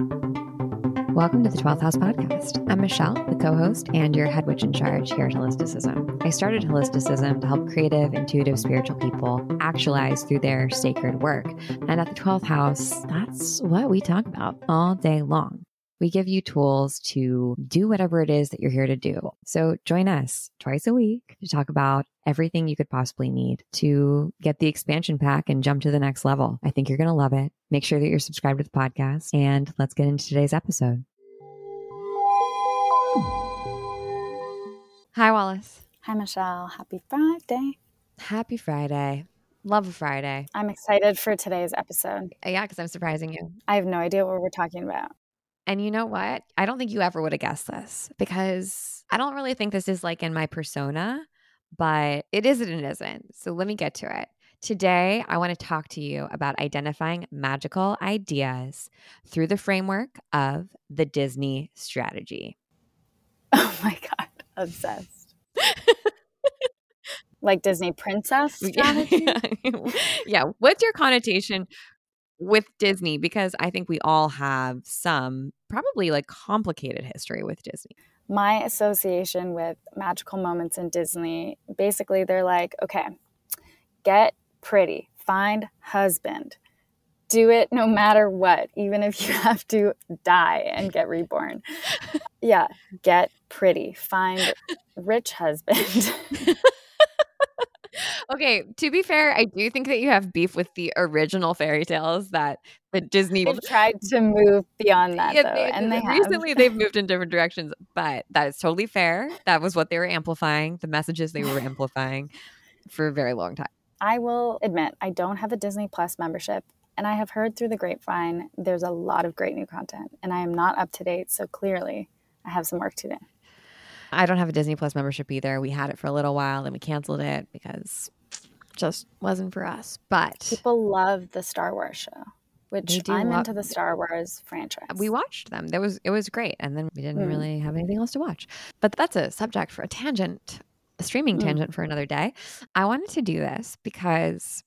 Welcome to the 12th House Podcast. I'm Michelle, the co host and your head witch in charge here at Holisticism. I started Holisticism to help creative, intuitive, spiritual people actualize through their sacred work. And at the 12th House, that's what we talk about all day long. We give you tools to do whatever it is that you're here to do. So join us twice a week to talk about everything you could possibly need to get the expansion pack and jump to the next level. I think you're going to love it. Make sure that you're subscribed to the podcast and let's get into today's episode. Hi, Wallis. Hi, Michelle. Happy Friday. Happy Friday. Love a Friday. I'm excited for today's episode. Yeah, because I'm surprising you. I have no idea what we're talking about. And you know what? I don't think you ever would have guessed this because I don't really think this is like in my persona, but it is and it isn't. So let me get to it. Today, I want to talk to you about identifying magical ideas through the framework of the Disney strategy. Oh my God, obsessed. like Disney princess strategy? Yeah. yeah. What's your connotation with Disney because I think we all have some probably like complicated history with Disney. My association with magical moments in Disney basically, they're like, okay, get pretty, find husband, do it no matter what, even if you have to die and get reborn. yeah, get pretty, find rich husband. okay, to be fair, I do think that you have beef with the original fairy tales that the Disney they've tried to move beyond that yeah, though, they, and they recently they've moved in different directions, but that is totally fair. That was what they were amplifying, the messages they were amplifying for a very long time. I will admit I don't have a Disney Plus membership, and I have heard through the grapevine there's a lot of great new content, and I am not up to date, so clearly I have some work to do. I don't have a Disney Plus membership either. We had it for a little while, then we canceled it because it just wasn't for us. But people love the Star Wars show, which I'm into the Star Wars franchise. We watched them. There was it was great, and then we didn't mm. really have anything else to watch. But that's a subject for a tangent, a streaming mm. tangent for another day. I wanted to do this because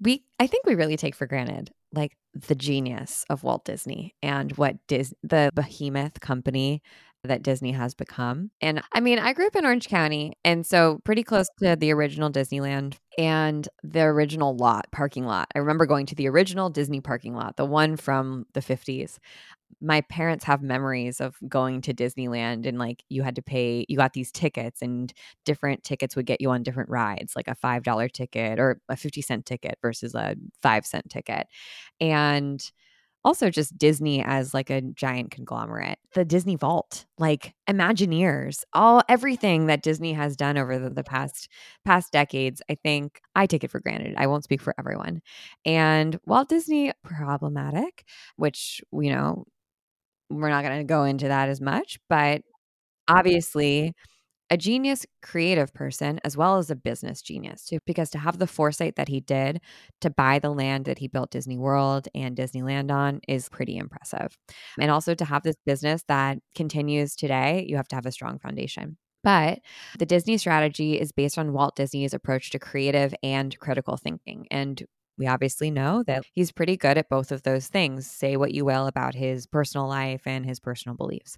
we I think we really take for granted like the genius of Walt Disney and what Dis- the behemoth company that Disney has become. And I mean, I grew up in Orange County, and so pretty close to the original Disneyland and the original lot, parking lot. I remember going to the original Disney parking lot, the one from the 50s. My parents have memories of going to Disneyland and like you had to pay, you got these tickets, and different tickets would get you on different rides, like a $5 ticket or a 50 cent ticket versus a five cent ticket. And also just Disney as like a giant conglomerate, the Disney Vault, like Imagineers, all everything that Disney has done over the, the, past past decades. I think I take it for granted. I won't speak for everyone. And Walt Disney problematic, which you know we're not going to go into that as much, but obviously a genius creative person as well as a business genius too because to have the foresight that he did to buy the land that he built Disney World and Disneyland on is pretty impressive. And also to have this business that continues today, you have to have a strong foundation. But the Disney strategy is based on Walt Disney's approach to creative and critical thinking. And we obviously know that he's pretty good at both of those things. Say what you will about his personal life and his personal beliefs.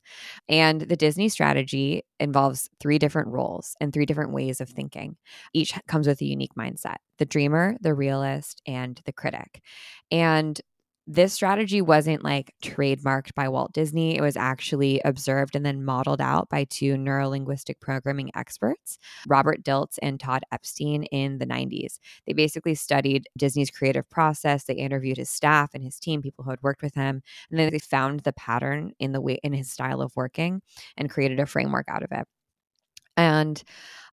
And the Disney strategy involves three different roles and three different ways of thinking. Each comes with a unique mindset the dreamer, the realist, and the critic. And this strategy wasn't like trademarked by Walt Disney. It was actually observed and then modeled out by two neurolinguistic programming experts, Robert Dilts and Todd Epstein, in the 90s. They basically studied Disney's creative process. They interviewed his staff and his team, people who had worked with him, and then they found the pattern in the way in his style of working and created a framework out of it. And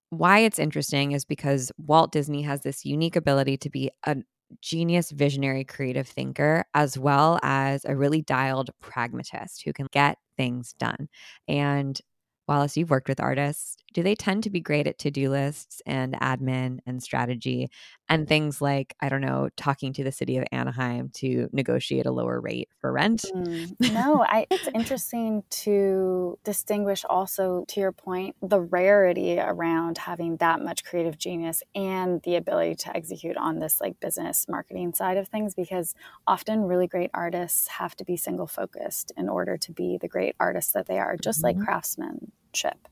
why it's interesting is because Walt Disney has this unique ability to be an genius, visionary, creative thinker, as well as a really dialed pragmatist who can get things done. And Wallis, you've worked with artists do they tend to be great at to do lists and admin and strategy and things like, I don't know, talking to the city of Anaheim to negotiate a lower rate for rent? Mm, no, I, it's interesting to distinguish also, to your point, the rarity around having that much creative genius and the ability to execute on this like business marketing side of things because often really great artists have to be single focused in order to be the great artists that they are, just mm-hmm. like craftsmanship.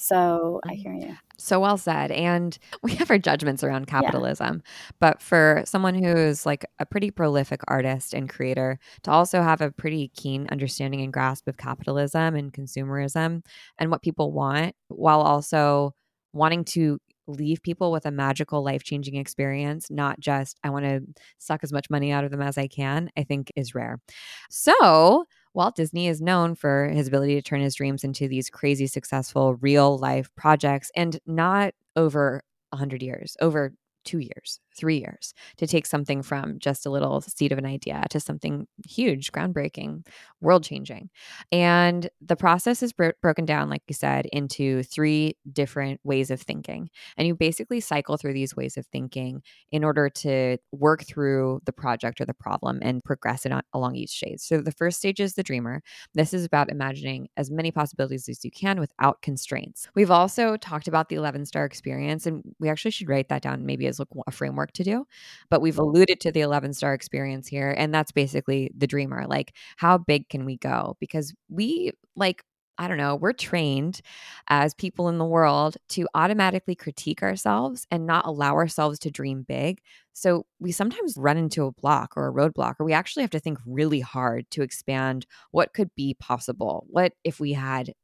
So I mm-hmm. hear you. So well said. And we have our judgments around capitalism. Yeah. But for someone who's like a pretty prolific artist and creator to also have a pretty keen understanding and grasp of capitalism and consumerism and what people want, while also wanting to leave people with a magical life changing experience, not just I want to suck as much money out of them as I can, I think is rare. So Walt Disney is known for his ability to turn his dreams into these crazy successful real life projects and not over 100 years, over two years, three years to take something from just a little seed of an idea to something huge, groundbreaking, world changing. And the process is bro- broken down, like you said, into three different ways of thinking. And you basically cycle through these ways of thinking in order to work through the project or the problem and progress it on, along each stage. So the first stage is the dreamer. This is about imagining as many possibilities as you can without constraints. We've also talked about the 11 star experience, and we actually should write that down maybe as a framework to do. But we've mm-hmm. alluded to the 11 star experience here. And that's basically the dreamer. Like, how big can we go? Because we, like, I don't know, we're trained as people in the world to automatically critique ourselves and not allow ourselves to dream big. So we sometimes run into a block or a roadblock, or we actually have to think really hard to expand what could be possible. What if we had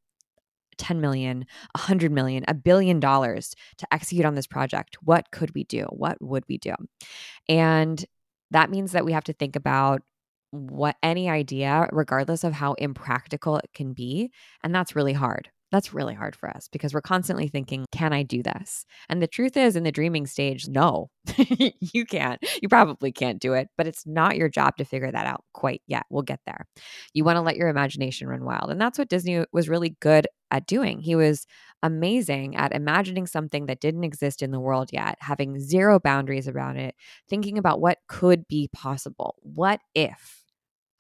10 million, 100 million, a billion dollars to execute on this project, what could we do? What would we do? And that means that we have to think about what any idea, regardless of how impractical it can be. And that's really hard. That's really hard for us because we're constantly thinking, can I do this? And the truth is, in the dreaming stage, no, you can't. You probably can't do it, but it's not your job to figure that out quite yet. We'll get there. You want to let your imagination run wild. And that's what Disney was really good at doing. He was amazing at imagining something that didn't exist in the world yet, having zero boundaries about it, thinking about what could be possible. What if?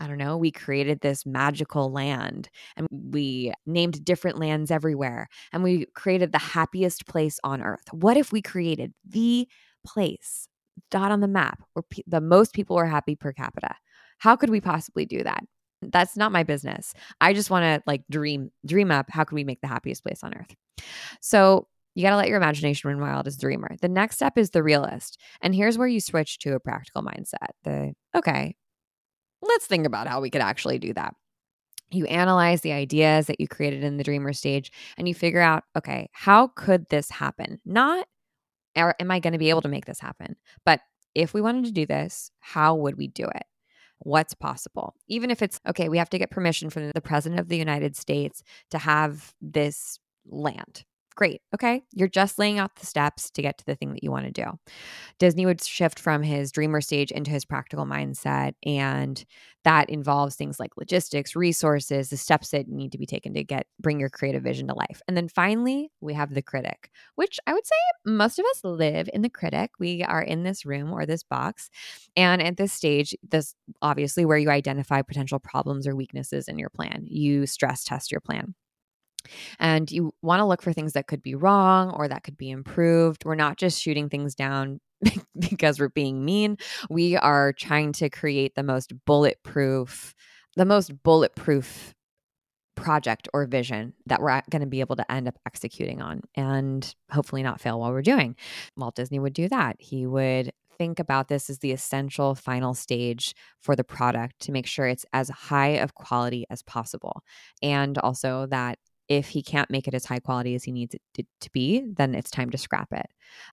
I don't know, we created this magical land and we named different lands everywhere and we created the happiest place on earth. What if we created the place dot on the map where pe- the most people were happy per capita? How could we possibly do that? That's not my business. I just want to like dream dream up how can we make the happiest place on earth. So you got to let your imagination run wild as a dreamer. The next step is the realist. And here's where you switch to a practical mindset. The okay, let's think about how we could actually do that. You analyze the ideas that you created in the dreamer stage and you figure out, okay, how could this happen? Not, am I going to be able to make this happen? But if we wanted to do this, how would we do it? What's possible? Even if it's, okay, we have to get permission from the president of the United States to have this land. Great. Okay. You're just laying out the steps to get to the thing that you want to do. Disney would shift from his dreamer stage into his practical mindset. And that involves things like logistics, resources, the steps that need to be taken to get bring your creative vision to life. And then finally, we have the critic, which I would say most of us live in the critic. We are in this room or this box. And at this stage, this obviously where you identify potential problems or weaknesses in your plan. You stress test your plan. And you want to look for things that could be wrong or that could be improved. We're not just shooting things down because we're being mean. We are trying to create the most bulletproof, the most bulletproof project or vision that we're going to be able to end up executing on and hopefully not fail while we're doing. Walt Disney would do that. He would think about this as the essential final stage for the product to make sure it's as high of quality as possible and also that if he can't make it as high quality as he needs it to, be, then it's time to scrap it.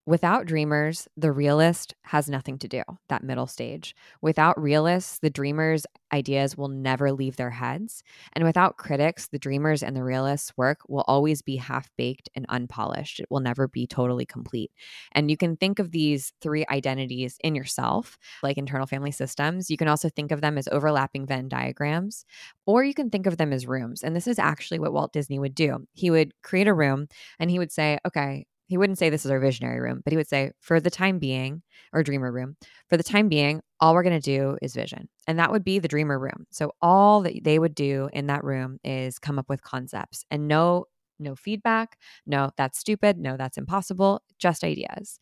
Without dreamers, the realist has nothing to do, that middle stage. Without realists, the dreamers ideas will never leave their heads. And without critics, the dreamers and the realists' work will always be half baked and unpolished. It will never be totally complete. And you can think of these three identities in yourself, like internal family systems. You can also think of them as overlapping Venn diagrams, or you can think of them as rooms. And this is actually what Walt Disney would do. He would create a room and he would say, okay, he wouldn't say this is our visionary room, but he would say, for the time being, or dreamer room, for the time being, all we're going to do is vision. And that would be the dreamer room. So all that they would do in that room is come up with concepts and no no feedback, no that's stupid, no that's impossible, just ideas.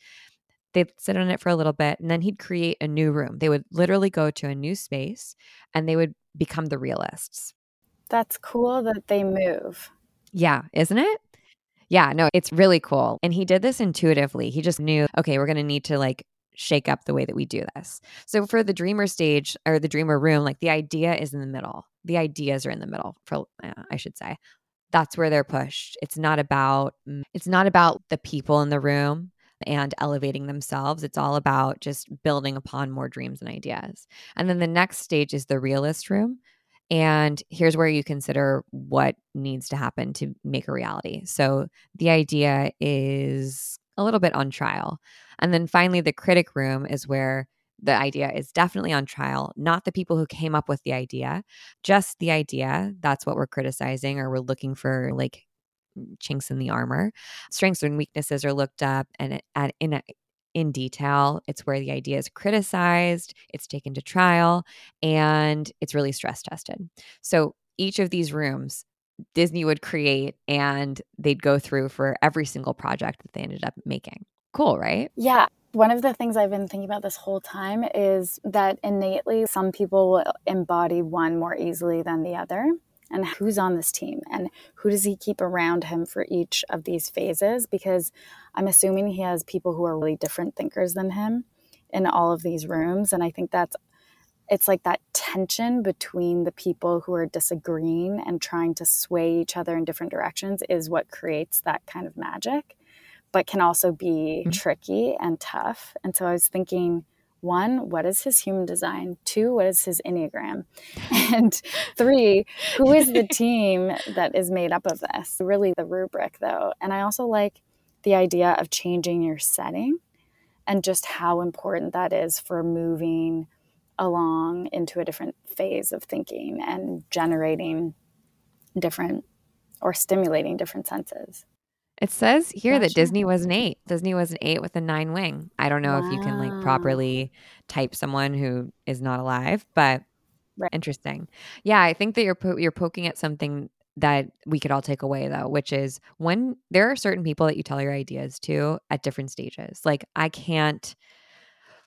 They'd sit on it for a little bit and then he'd create a new room. They would literally go to a new space and they would become the realists. That's cool that they move. Yeah, isn't it? Yeah, no, it's really cool. And he did this intuitively. He just knew, okay, we're going to need to like shake up the way that we do this. So for the dreamer stage or the dreamer room, like the idea is in the middle. The ideas are in the middle for uh, I should say. That's where they're pushed. It's not about mm, it's not about the people in the room and elevating themselves. It's all about just building upon more dreams and ideas. And then the next stage is the realist room, and here's where you consider what needs to happen to make a reality. So the idea is a little bit on trial. And then finally, the critic room is where the idea is definitely on trial, not the people who came up with the idea, just the idea. That's what we're criticizing, or we're looking for like chinks in the armor. Strengths and weaknesses are looked up and at, in a, in detail. It's where the idea is criticized, it's taken to trial, and it's really stress tested. So each of these rooms, Disney would create and they'd go through for every single project that they ended up making. Cool, right? Yeah. One of the things I've been thinking about this whole time is that innately some people will embody one more easily than the other and who's on this team and who does he keep around him for each of these phases because i'm assuming he has people who are really different thinkers than him in all of these rooms and i think that's it's like that tension between the people who are disagreeing and trying to sway each other in different directions is what creates that kind of magic but can also be mm-hmm. tricky and tough and so i was thinking one, what is his human design? Two, what is his Enneagram? And three, who is the team that is made up of this? Really, the rubric, though. And I also like the idea of changing your setting and just how important that is for moving along into a different phase of thinking and generating different or stimulating different senses. It says here gotcha. that Disney was an eight. Disney was an eight with a nine wing. I don't know wow. if you can like properly type someone who is not alive, but right. interesting. Yeah, I think that you're po- you're poking at something that we could all take away though, which is when there are certain people that you tell your ideas to at different stages. Like I can't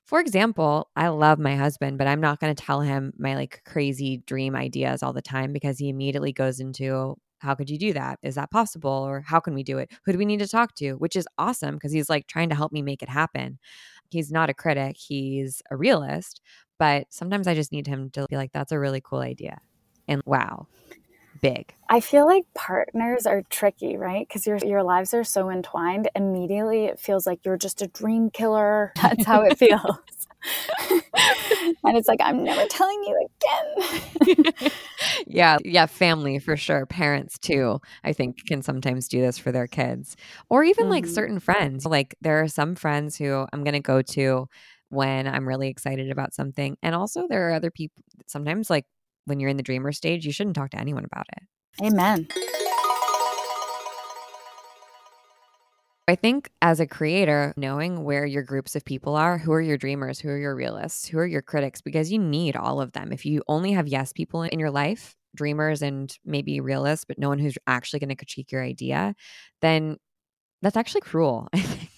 for example, I love my husband, but I'm not going to tell him my like crazy dream ideas all the time because he immediately goes into how could you do that? Is that possible? Or how can we do it? Who do we need to talk to? Which is awesome because he's like trying to help me make it happen. He's not a critic, he's a realist. But sometimes I just need him to be like, that's a really cool idea. And wow, big. I feel like partners are tricky, right? Because your your lives are so entwined. Immediately, it feels like you're just a dream killer. That's how it feels. and it's like i'm never telling you again. Yeah yeah family for sure parents too i think can sometimes do this for their kids or even mm-hmm. like certain friends like there are some friends who i'm going to go to when i'm really excited about something and also there are other people sometimes like when you're in the dreamer stage you shouldn't talk to anyone about it. Amen I think as a creator, knowing where your groups of people are, who are your dreamers, who are your realists, who are your critics, because you need all of them. If you only have yes people in your life, dreamers and maybe realists, but no one who's actually going to critique your idea, then that's actually cruel, I think.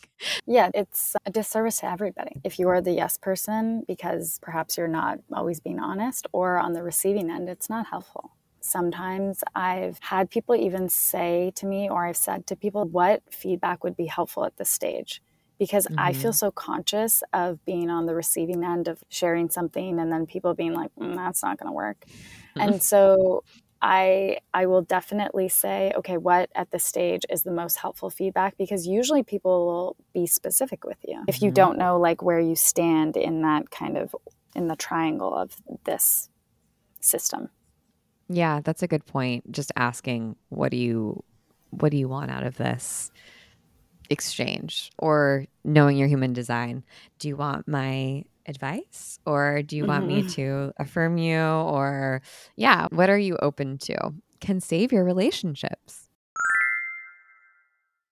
Yeah, it's a disservice to everybody. If you are the yes person because perhaps you're not always being honest, or on the receiving end, it's not helpful. Sometimes I've had people even say to me, or I've said to people, what feedback would be helpful at this stage? Because mm-hmm. I feel mm-hmm. so conscious of being on the receiving end of sharing something and then people being like, mm, that's not going to work. and so I I will definitely say, okay, what at this stage is the most helpful feedback? Because usually people will be specific with you. If you mm-hmm. don't know like where you stand in that kind of in the triangle of this system. Yeah, that's a good point. Just asking what do you what do you want out of this exchange or knowing your human design? Do you want my advice or do you want mm-hmm. me to affirm you or yeah, what are you open to? Can save your relationships.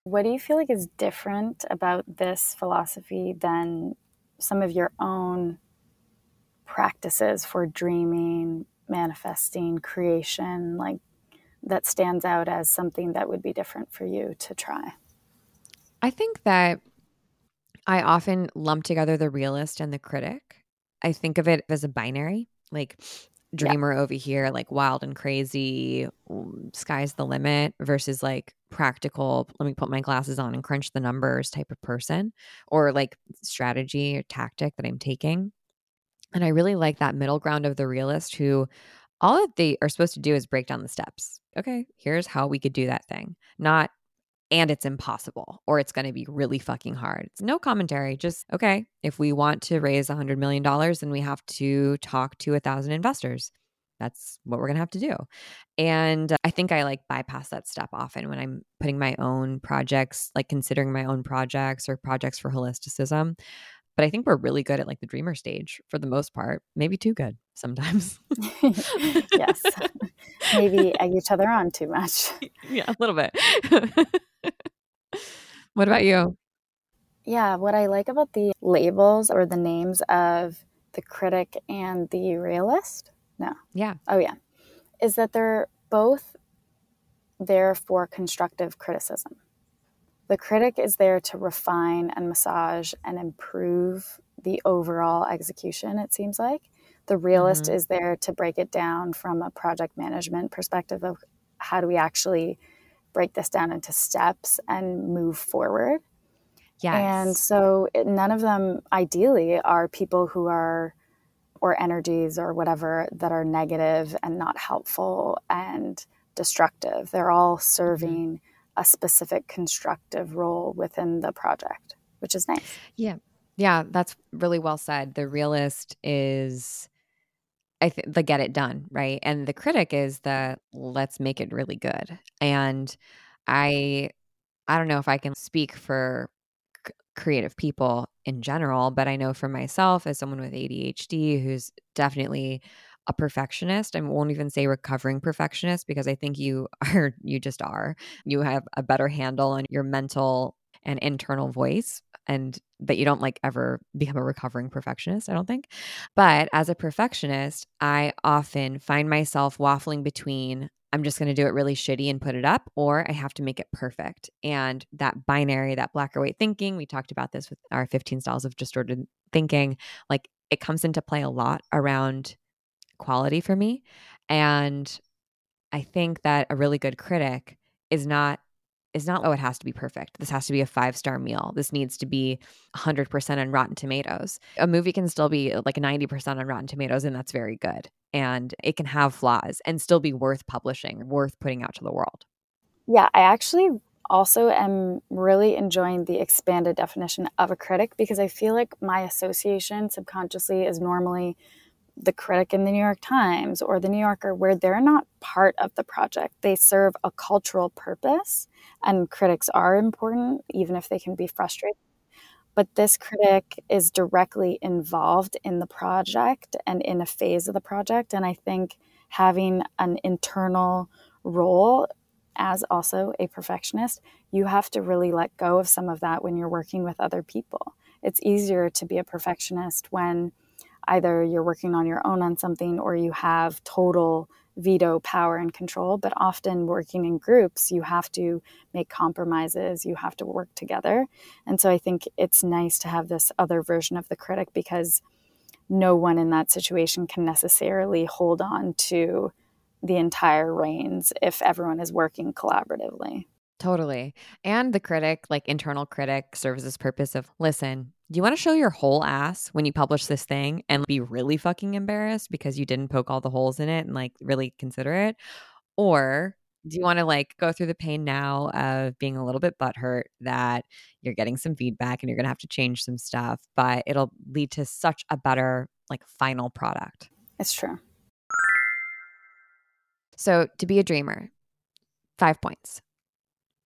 What do you feel like is different about this philosophy than some of your own practices for dreaming, manifesting, creation, like that stands out as something that would be different for you to try? I think that I often lump together the realist and the critic. I think of it as a binary, like dreamer yeah. over here, like wild and crazy, sky's the limit, versus like practical, let me put my glasses on and crunch the numbers type of person, or like strategy or tactic that I'm taking. And I really like that middle ground of the realist who all that they are supposed to do is break down the steps. Okay, here's how we could do that thing. Not and it's impossible or it's going to be really fucking hard. It's no commentary. Just, okay, if we want to raise a $100 million, then we have to talk to a thousand investors. That's what we're going to have to do. And uh, I think I like bypass that step often when I'm putting my own projects, like considering my own projects or projects for holisticism. But I think we're really good at like the dreamer stage for the most part, maybe too good sometimes. yes. maybe egg each other on too much. Yeah, a little bit. what about you? Yeah, what I like about the labels or the names of the critic and the realist, no. Yeah. Oh, yeah. Is that they're both there for constructive criticism. The critic is there to refine and massage and improve the overall execution, it seems like. The realist mm-hmm. is there to break it down from a project management perspective of how do we actually break this down into steps and move forward. Yes. And so it, none of them ideally are people who are or energies or whatever that are negative and not helpful and destructive. They're all mm-hmm. serving mm-hmm. A specific constructive role within the project, which is nice. Yeah. Yeah, that's really well said. The realist is I the get it done, right? And the critic is the let's make it really good. And I I don't know if I can speak for c- creative people in general, but I know for myself as someone with ADHD who's definitely a perfectionist. I won't even say recovering perfectionist because I think you are you just are. You have a better handle on your mental and internal voice and that you don't like ever become a recovering perfectionist, I don't think. But as a perfectionist, I often find myself waffling between I'm just going to do it really shitty and put it up, or I have to make it perfect. And that binary, that black or white thinking, we talked about this with our 15 styles of distorted thinking, like it comes into play a lot around quality for me. And I think that a really good critic is not is not, oh, it has to be perfect. This has to be a five star meal. This needs to be 100% on Rotten Tomatoes. A movie can still be like 90% on Rotten Tomatoes, and that's very good. And it can have flaws and still be worth publishing, worth putting out to the world. Yeah, I actually also am really enjoying the expanded definition of a critic because I feel like my association subconsciously is normally the critic in the New York Times or the New Yorker, where they're not part of the project. They serve a cultural purpose, and critics are important, even if they can be frustrating. But this critic is directly involved in the project and in a phase of the project. And I think having an internal role as also a perfectionist, you have to really let go of some of that when you're working with other people. It's easier to be a perfectionist when either you're working on your own on something or you have total veto power and control. But often, working in groups, you have to make compromises, you have to work together. And so, I think it's nice to have this other version of the critic because no one in that situation can necessarily hold on to the entire reins if everyone is working collaboratively. Totally. And the critic, like internal critic, serves this purpose of listen, do you want to show your whole ass when you publish this thing and be really fucking embarrassed because you didn't poke all the holes in it and like really consider it? Or do you want to like go through the pain now of being a little bit butthurt that you're getting some feedback and you're going to have to change some stuff, but it'll lead to such a better like final product? It's true. So, to be a dreamer, five points.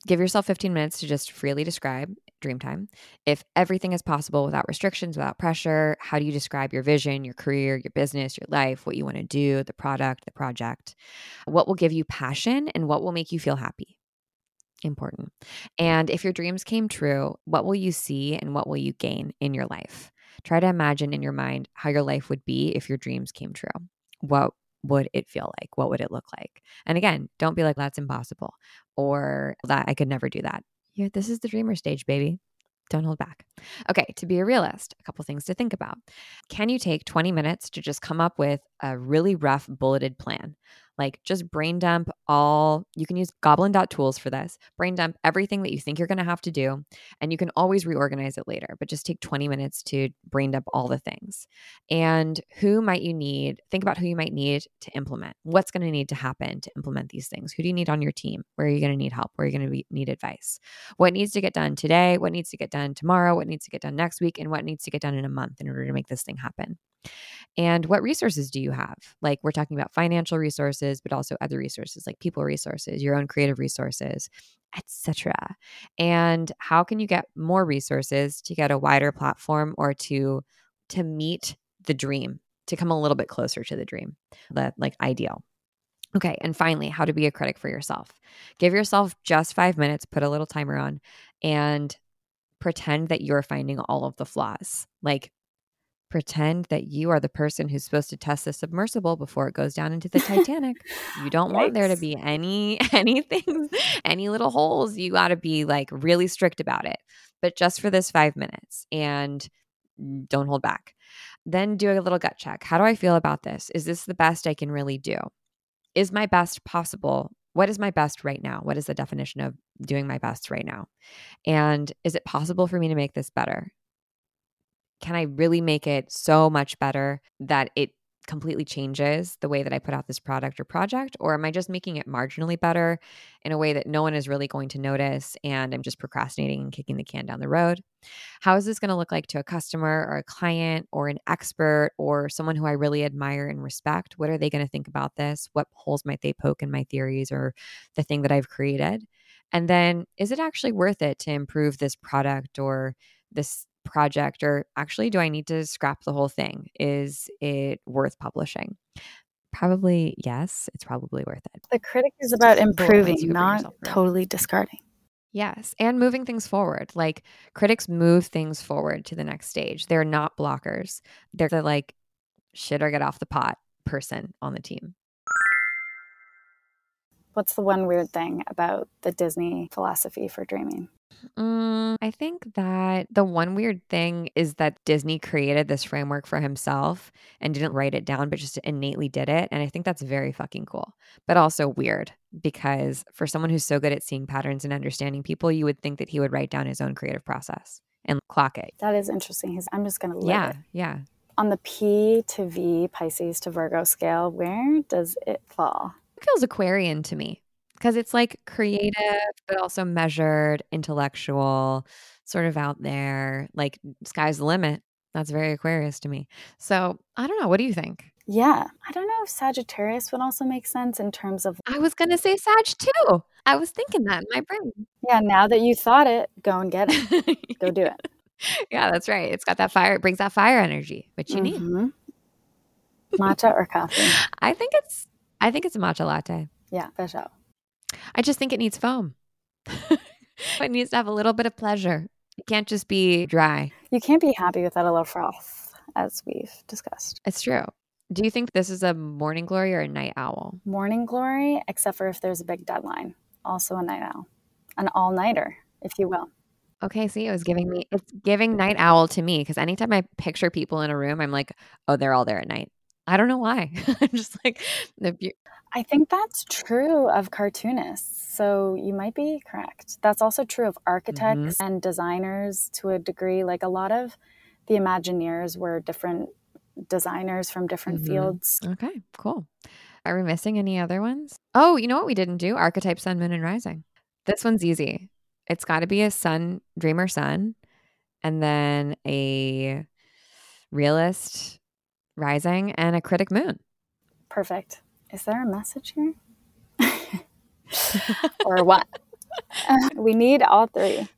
Give yourself 15 minutes to just freely describe dream time. If everything is possible without restrictions, without pressure, how do you describe your vision, your career, your business, your life, what you want to do, the product, the project? What will give you passion and what will make you feel happy? Important. And if your dreams came true, what will you see and what will you gain in your life? Try to imagine in your mind how your life would be if your dreams came true. What would it feel like? What would it look like? And again, don't be like, that's impossible or that I could never do that. Yeah, this is the dreamer stage, baby. Don't hold back. Okay, to be a realist, a couple things to think about. Can you take 20 minutes to just come up with a really rough bulleted plan? Like just brain dump all, you can use goblin.tools for this. Brain dump everything that you think you're going to have to do. And you can always reorganize it later, but just take 20 minutes to brain dump all the things. And who might you need? Think about who you might need to implement. What's going to need to happen to implement these things? Who do you need on your team? Where are you going to need help? Where are you going to need advice? What needs to get done today? What needs to get done tomorrow? What needs to get done next week? And what needs to get done in a month in order to make this thing happen? And what resources do you have? Like we're talking about financial resources, but also other resources like people resources, your own creative resources, etc. And how can you get more resources to get a wider platform or to to meet the dream, to come a little bit closer to the dream, the like ideal. Okay, and finally, how to be a critic for yourself. Give yourself just 5 minutes, put a little timer on and pretend that you're finding all of the flaws. Like pretend that you are the person who's supposed to test the submersible before it goes down into the Titanic. you don't want there to be any anything, any little holes. You got to be like really strict about it. But just for this 5 minutes and don't hold back. Then do a little gut check. How do I feel about this? Is this the best I can really do? Is my best possible? What is my best right now? What is the definition of doing my best right now? And is it possible for me to make this better? Can I really make it so much better that it completely changes the way that I put out this product or project? Or am I just making it marginally better in a way that no one is really going to notice and I'm just procrastinating and kicking the can down the road? How is this going to look like to a customer or a client or an expert or someone who I really admire and respect? What are they going to think about this? What holes might they poke in my theories or the thing that I've created? And then is it actually worth it to improve this product or this project or actually do I need to scrap the whole thing? Is it worth publishing? Probably yes, it's probably worth it. The critic is about improving, not totally discarding. Yes, and moving things forward. Like critics move things forward to the next stage. They're not blockers. They're the like shit or get off the pot person on the team. What's the one weird thing about the Disney philosophy for dreaming? Mm, I think that the one weird thing is that Disney created this framework for himself and didn't write it down, but just innately did it. And I think that's very fucking cool, but also weird because for someone who's so good at seeing patterns and understanding people, you would think that he would write down his own creative process and clock it. That is interesting. I'm just going to yeah, it. yeah. On the P to V Pisces to Virgo scale, where does it fall? It feels Aquarian to me because it's like creative but also measured intellectual sort of out there like sky's the limit. That's very aquarius to me. So i don't know what do you think? Yeah i don't know if sagittarius would also make sense in terms of i was gonna say sag too. I was thinking that in my brain. Yeah now that you thought it go and get it. Go do it. Yeah that's right. It's got that fire it brings that fire energy which you mm-hmm. need matcha or coffee? I think it's i think it's a matcha latte. Yeah for sure I just think it needs foam. it needs to have a little bit of pleasure. It can't just be dry. You can't be happy without a little froth, as we've discussed. It's true. Do you think this is a morning glory or a night owl? Morning glory, except for if there's a big deadline. Also a night owl. An all nighter, if you will. Okay, see, it was giving me, it's giving night owl to me because anytime I picture people in a room, I'm like, oh, they're all there at night. I don't know why. I'm just like, the, I think that's true of cartoonists. So you might be correct. That's also true of architects mm-hmm. and designers to a degree. Like a lot of the Imagineers were different designers from different mm-hmm. fields. Okay, cool. Are we missing any other ones? Oh, you know what we didn't do? Archetype, sun, moon, and rising. This one's easy. It's got to be a sun, dreamer sun, and then a realist rising and a critic moon. Perfect. Is there a message here? or what? Uh, we need all three.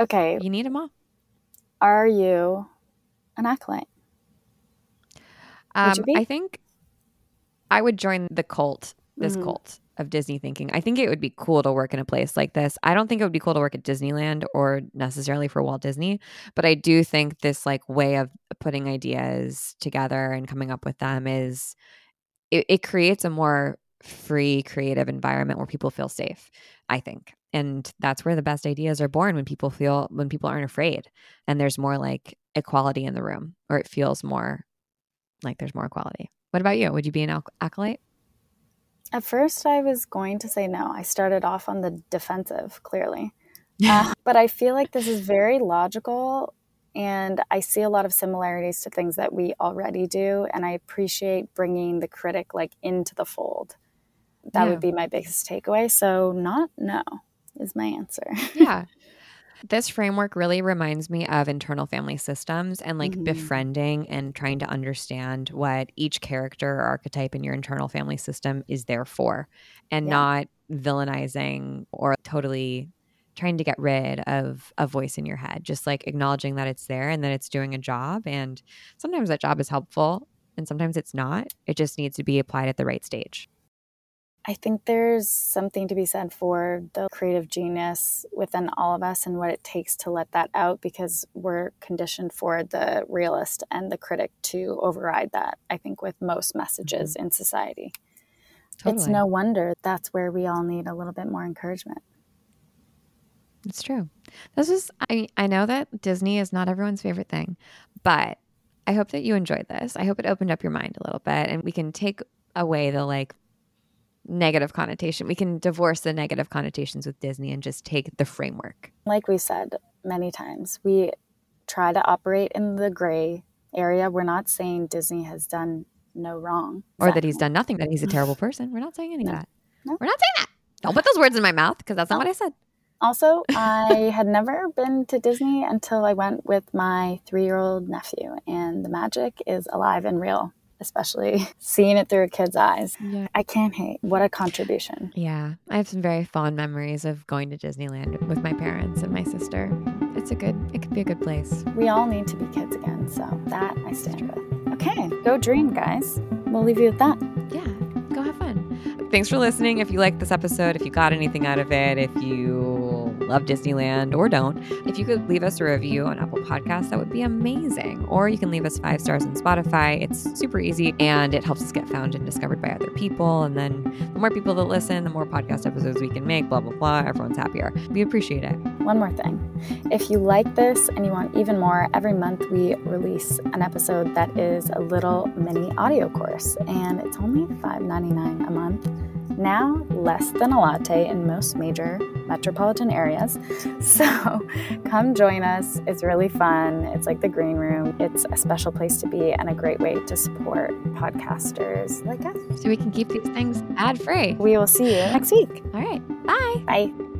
Okay. You need them all. Are you an acolyte? Um, I think I would join the cult, this mm-hmm. cult of Disney thinking. I think it would be cool to work in a place like this. I don't think it would be cool to work at Disneyland or necessarily for Walt Disney, but I do think this like way of putting ideas together and coming up with them is it, it creates a more free creative environment where people feel safe, I think. And that's where the best ideas are born when people feel when people aren't afraid and there's more like equality in the room or it feels more like there's more equality. What about you? Would you be an acolyte? At first, I was going to say no. I started off on the defensive, clearly. Uh, but I feel like this is very logical, and I see a lot of similarities to things that we already do. And I appreciate bringing the critic like into the fold. That yeah. would be my biggest takeaway. So, not no is my answer. yeah. This framework really reminds me of internal family systems and like mm-hmm. befriending and trying to understand what each character or archetype in your internal family system is there for and yeah. not villainizing or totally trying to get rid of a voice in your head just like acknowledging that it's there and that it's doing a job and sometimes that job is helpful and sometimes it's not it just needs to be applied at the right stage I think there's something to be said for the creative genius within all of us and what it takes to let that out because we're conditioned for the realist and the critic to override that, I think, with most messages mm-hmm. in society. Totally. It's no wonder that's where we all need a little bit more encouragement. It's true. This is, I, I know that Disney is not everyone's favorite thing, but I hope that you enjoyed this. I hope it opened up your mind a little bit and we can take away the like negative connotation. We can divorce the negative connotations with Disney and just take the framework. Like we said many times, we try to operate in the gray area. We're not saying Disney has done no wrong. Or that he's done nothing, that he's a terrible person. We're not saying any no. of that. No. We're not saying that. Don't put those words in my mouth because that's not what I said. Also, I had never been to Disney until I went with my three year old nephew, and the magic is alive and real especially seeing it through a kid's eyes. Yeah. I can't hate. What a contribution. Yeah. I have some very fond memories of going to Disneyland with my parents and my sister. It's a good, it could be a good place. We all need to be kids again. So that I stand with. Okay. Go dream, guys. We'll leave you with that. Yeah. Go have fun. Thanks for listening. If you liked this episode, if you got anything out of it, if you love Disneyland or don't, if you could leave us a review on Apple Podcasts, that would be amazing. Or you can leave us five stars on Spotify. It's super easy and it helps us get found and discovered by other people. And then the more people that listen, the more podcast episodes we can make, blah, blah, blah. Everyone's happier. We appreciate it. One more thing. If you like this and you want even more, every month we release an episode that is a little mini audio course, and it's only $5.99 a month now less than a latte in most major metropolitan areas. So come join us. It's really fun. It's like the green room. It's a special place to be and a great way to support podcasters like us. So we can keep these things ad free. We will see you next week. All right. Bye. Bye.